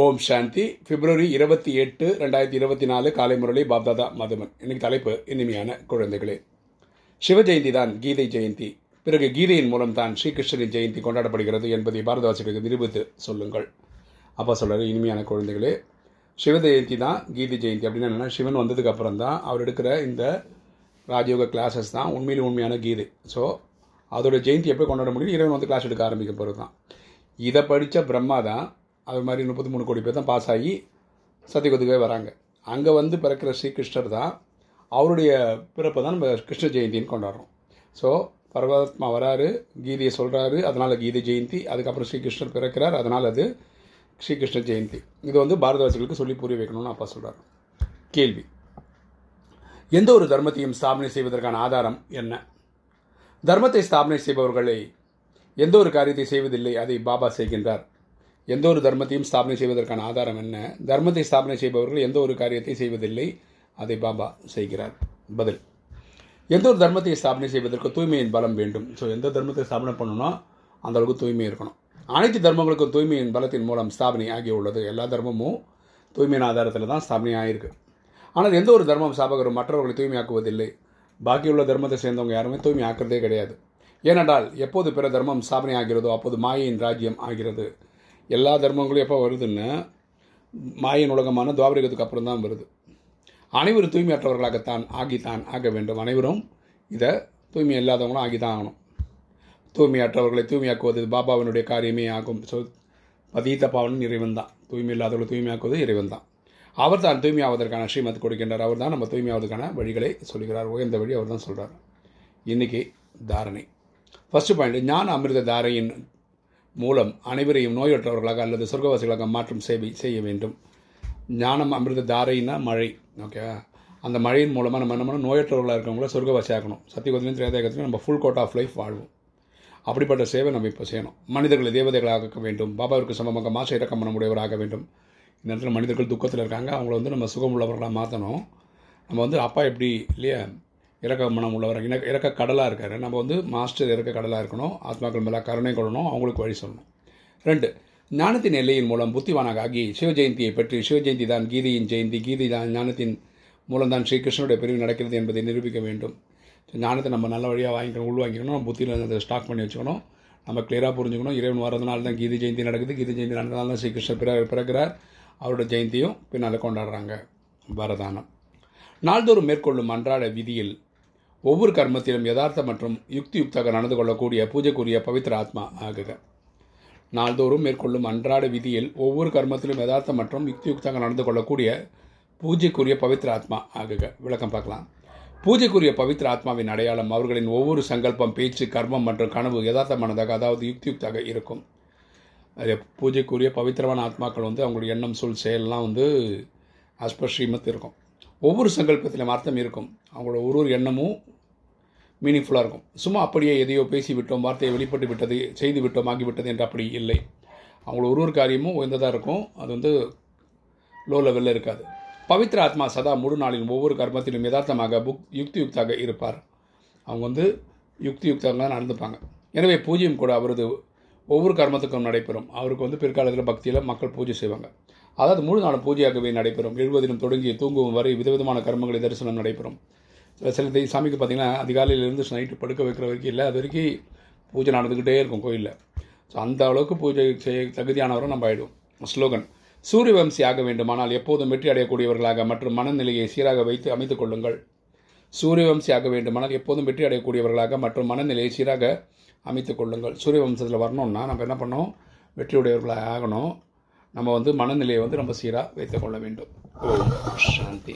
ஓம் சாந்தி. பிப்ரவரி இருபத்தி எட்டு ரெண்டாயிரத்தி இருபத்தி நாலு காலை முரளி பாப்தாதா மதுமன். இன்னைக்கு தலைப்பு இனிமையான குழந்தைகளே. சிவ ஜெயந்தி தான் கீதை ஜெயந்தி. பிறகு கீதையின் மூலம் தான் ஸ்ரீகிருஷ்ணரின் ஜெயந்தி கொண்டாடப்படுகிறது என்பதை பாரதவாசிகளுக்கு நிரூபித்து சொல்லுங்கள். அப்பா சொல்கிறார் இனிமையான குழந்தைகளே சிவ ஜெயந்தி தான் கீதை ஜெயந்தி. அப்படின்னு என்னன்னா சிவன் வந்ததுக்கு அப்புறம் தான் அவர் எடுக்கிற இந்த ராஜயோக கிளாஸஸ் தான் உண்மையிலும் உண்மையான கீதை. ஸோ அதோட ஜெயந்தி எப்போ கொண்டாட முடியும்? இறைவன் வந்து கிளாஸ் எடுக்க ஆரம்பிக்க போகிறது தான் இதை படித்த பிரம்மா தான் அது மாதிரி முப்பத்தி மூணு கோடி பேர் தான் பாஸ் ஆகி சத்தியகுதுக்கே வராங்க. அங்கே வந்து பிறக்கிற ஸ்ரீகிருஷ்ணர் தான் அவருடைய பிறப்பை தான் நம்ம கிருஷ்ண ஜெயந்தின்னு கொண்டாடுறோம். ஸோ பரமாத்மா வராரு கீதையை சொல்கிறாரு அதனால் கீதை ஜெயந்தி அதுக்கப்புறம் ஸ்ரீகிருஷ்ணர் பிறக்கிறார் அதனால் அது ஸ்ரீகிருஷ்ண ஜெயந்தி. இது வந்து பாரதவாசிகளுக்கு சொல்லி புரிய வைக்கணும்னு அப்பா சொல்கிறார் கேள்வி. எந்த ஒரு தர்மத்தையும் ஸ்தாபனை செய்வதற்கான ஆதாரம் என்ன? தர்மத்தை ஸ்தாபனை செய்பவர்களை எந்த ஒரு காரியத்தை செய்வதில்லை அதை பாபா செய்கின்றார். எந்த ஒரு தர்மத்தையும் ஸ்தாபனை செய்வதற்கான ஆதாரம் என்ன? தர்மத்தை ஸ்தாபனை செய்பவர்கள் எந்த ஒரு காரியத்தை செய்வதில்லை. அதை பாபா செய்கிறார். பதில். எந்த ஒரு தர்மத்தை ஸ்தாபனை செய்வதற்கு தூய்மையின் பலம் வேண்டும். ஸோ எந்த தர்மத்தை ஸ்தாபனை பண்ணணும்னா அந்த அளவுக்கு தூய்மை இருக்கணும். அனைத்து தர்மங்களுக்கும் தூய்மையின் பலத்தின் மூலம் ஸ்தாபனை ஆகி உள்ளது எல்லா தர்மமும் தூய்மையின் ஆதாரத்தில் தான் ஸ்தாபனை ஆகியிருக்கு ஆனால் எந்த ஒரு தர்மம் ஸ்தாபகரும் மற்றவர்களை தூய்மையாக்குவதில்லை. பாக்கியுள்ள தர்மத்தை சேர்ந்தவங்க யாருமே தூய்மை ஆக்கிறதே கிடையாது. ஏனென்றால் எப்போது பிற தர்மம் ஸ்தாபனை ஆகிறதோ அப்போது மாயையின் ராஜ்யம் ஆகிறது. எல்லா தர்மங்களும் எப்போ வருதுன்னு மாயின் உலகமான துவாபரிகத்துக்கு அப்புறம் தான் வருது. அனைவரும் தூய்மையற்றவர்களாகத்தான் ஆகித்தான் ஆக வேண்டும். அனைவரும் இதை தூய்மை இல்லாதவங்களும் ஆகிதான் ஆகணும். தூய்மையற்றவர்களை தூய்மையாக்குவது பாபாவினுடைய காரியமே ஆகும். ஸோ பதீத்த பாவனும் இறைவன் தான். தூய்மை இல்லாதவர்களை தூய்மையாக்குவது இறைவன் தான். அவர் தான் தூய்மையாவதற்கான ஸ்ரீமத் கொடுக்கின்றார். அவர் தான் நம்ம தூய்மையாவதற்கான வழிகளை சொல்கிறார். உயர்ந்த வழி அவர் தான் சொல்கிறார் இன்றைக்கி தாரணை. ஃபஸ்ட்டு பாயிண்ட் ஞான அமிர்த தாரையின் மூலம் அனைவரையும் நோயற்றவர்களாக அல்லது சொர்க்கவாசிகளாக மாற்றும் சேவை செய்ய வேண்டும். ஞானம் அமிர்த தாரைன்னா மழை. ஓகேவா அந்த மழையின் மூலமாக நம்ம என்ன பண்ணணும்? நோயற்றவர்களாக இருக்கவங்கள சொர்க்கவாசி ஆக்கணும். சத்தியகுதிலும் திரேதாயகத்திலும் நம்ம ஃபுல் கோட் ஆஃப் லைஃப் வாழ்வோம். அப்படிப்பட்ட சேவை நம்ம இப்போ செய்யணும். மனிதர்களை தேவதைகளாக வேண்டும். பாபாவிற்கு சமமாக மாச இறக்கம் பண்ண முடியவராக வேண்டும். இந்த நேரத்தில் மனிதர்கள் துக்கத்தில் இருக்காங்க. அவங்கள வந்து நம்ம சுகம் உள்ளவர்களாக மாற்றணும் நம்ம வந்து அப்பா எப்படி இல்லையா? இறக்க மனம் உள்ளவர் இறக்க இறக்க கடலாக இருக்கார். நம்ம வந்து மாஸ்டர் இறக்க கடலாக இருக்கணும் ஆத்மாக்கள் மேலே கருணை கொள்ளணும் அவங்களுக்கு வழி சொல்லணும். ரெண்டு ஞானத்தின் எல்லையின் மூலம் புத்திவானாக ஆகி சிவஜெயந்தியை பற்றி சிவ ஜெயந்தி தான் கீதையின் ஜெயந்தி கீதை தான் ஞானத்தின் மூலம் தான் ஸ்ரீகிருஷ்ணனுடைய பிரிவு நடக்கிறது என்பதை நிரூபிக்க வேண்டும். ஞானத்தை நம்ம நல்ல வழியாக வாங்கிக்கணும் உள்வாங்கிக்கணும் நம்ம புத்தியில் அதை ஸ்டாக் பண்ணி வச்சுக்கணும். நம்ம கிளியராக புரிஞ்சுக்கணும். இறைவன் வரதுனால தான் கீதை ஜெயந்தி நடக்குது. கீதை ஜெயந்தி நடந்ததுனால தான் ஸ்ரீகிருஷ்ணர் பிற பிறக்கிறார். அவரோட ஜெயந்தியும் பின்னால் கொண்டாடுறாங்க. வரதானம். நாள்தோறும் மேற்கொள்ளும் அன்றாட விதியில் ஒவ்வொரு கர்மத்திலும் யதார்த்த மற்றும் யுக்தியுக்தாக நடந்து கொள்ளக்கூடிய பூஜைக்குரிய பவித்திர ஆத்மா ஆகுக. நாள்தோறும் மேற்கொள்ளும் அன்றாட விதியில் ஒவ்வொரு கர்மத்திலும் யதார்த்த மற்றும் யுக்தியுக்தாக நடந்து கொள்ளக்கூடிய பூஜைக்குரிய பவித்திர ஆத்மா ஆகுக. விளக்கம் பார்க்கலாம். பூஜைக்குரிய பவித்திர ஆத்மாவின் அடையாளம் அவர்களின் ஒவ்வொரு சங்கல்பம் பேச்சு கர்மம் மற்றும் கனவு யதார்த்தமானதாக அதாவது யுக்தியுக்தாக இருக்கும். அதே பூஜைக்குரிய பவித்திரமான ஆத்மாக்கள் வந்து அவங்களுடைய எண்ணம் சொல் செயல்லாம் வந்து ஆஸ்பர் இருக்கும். ஒவ்வொரு சங்கல்பத்திலும் அர்த்தம் இருக்கும். அவங்களோட ஒரு ஒரு எண்ணமும் மீனிங்ஃபுல்லாக இருக்கும். சும்மா அப்படியே எதையோ பேசிவிட்டோம் வார்த்தையை வெளிப்பட்டு விட்டது செய்து விட்டோம் ஆகிவிட்டது என்று அப்படி இல்லை. அவங்களோட ஒரு ஒரு காரியமும் உயர்ந்ததாக இருக்கும். அது வந்து லோ லெவலில் இருக்காது. பவித்ர ஆத்மா சதா முழு நாளின் ஒவ்வொரு கர்மத்திலும் யதார்த்தமாக புக் யுக்தி யுக்தாக இருப்பார். அவங்க வந்து யுக்தி யுக்தியுக்தாக நடந்துப்பாங்க. எனவே பூஜ்யம் கூட அவரது ஒவ்வொரு கர்மத்துக்கும் நடைபெறும். அவருக்கு வந்து பிற்காலத்தில் பக்தியில் மக்கள் பூஜை செய்வாங்க. அதாவது முழு நாள் பூஜையாகவே நடைபெறும். எழுபதிலும் தொடங்கி தூங்கும் வரை விதவிதமான கர்மங்களை தரிசனம் நடைபெறும். சில சில சாமிக்கு பார்த்திங்கன்னா அதிகாலையிலேருந்து நைட்டு படுக்க வைக்கிற வரைக்கும் இல்லை அது வரைக்கும் பூஜை நடந்துக்கிட்டே இருக்கும் கோயிலில். ஸோ அந்த அளவுக்கு பூஜை செய்ய தகுதியானவரும் நம்ம ஆகிடும் ஸ்லோகன் சூரிய வம்சி ஆக வேண்டுமானால் எப்போதும் வெற்றி அடையக்கூடியவர்களாக மற்றும் மனநிலையை சீராக வைத்து அமைத்துக் கொள்ளுங்கள். சூரிய வம்சி ஆக வேண்டுமானால் எப்போதும் வெற்றி அடையக்கூடியவர்களாக மற்றும் மனநிலையை சீராக அமைத்து கொள்ளுங்கள். சூரிய வம்சத்தில் வரணும்னா நம்ம என்ன பண்ணோம் வெற்றியுடையவர்களாக ஆகணும். நம்ம வந்து மனநிலையை வந்து ரொம்ப சீராக வைத்துக்கொள்ள வேண்டும். ஓம். சாந்தி.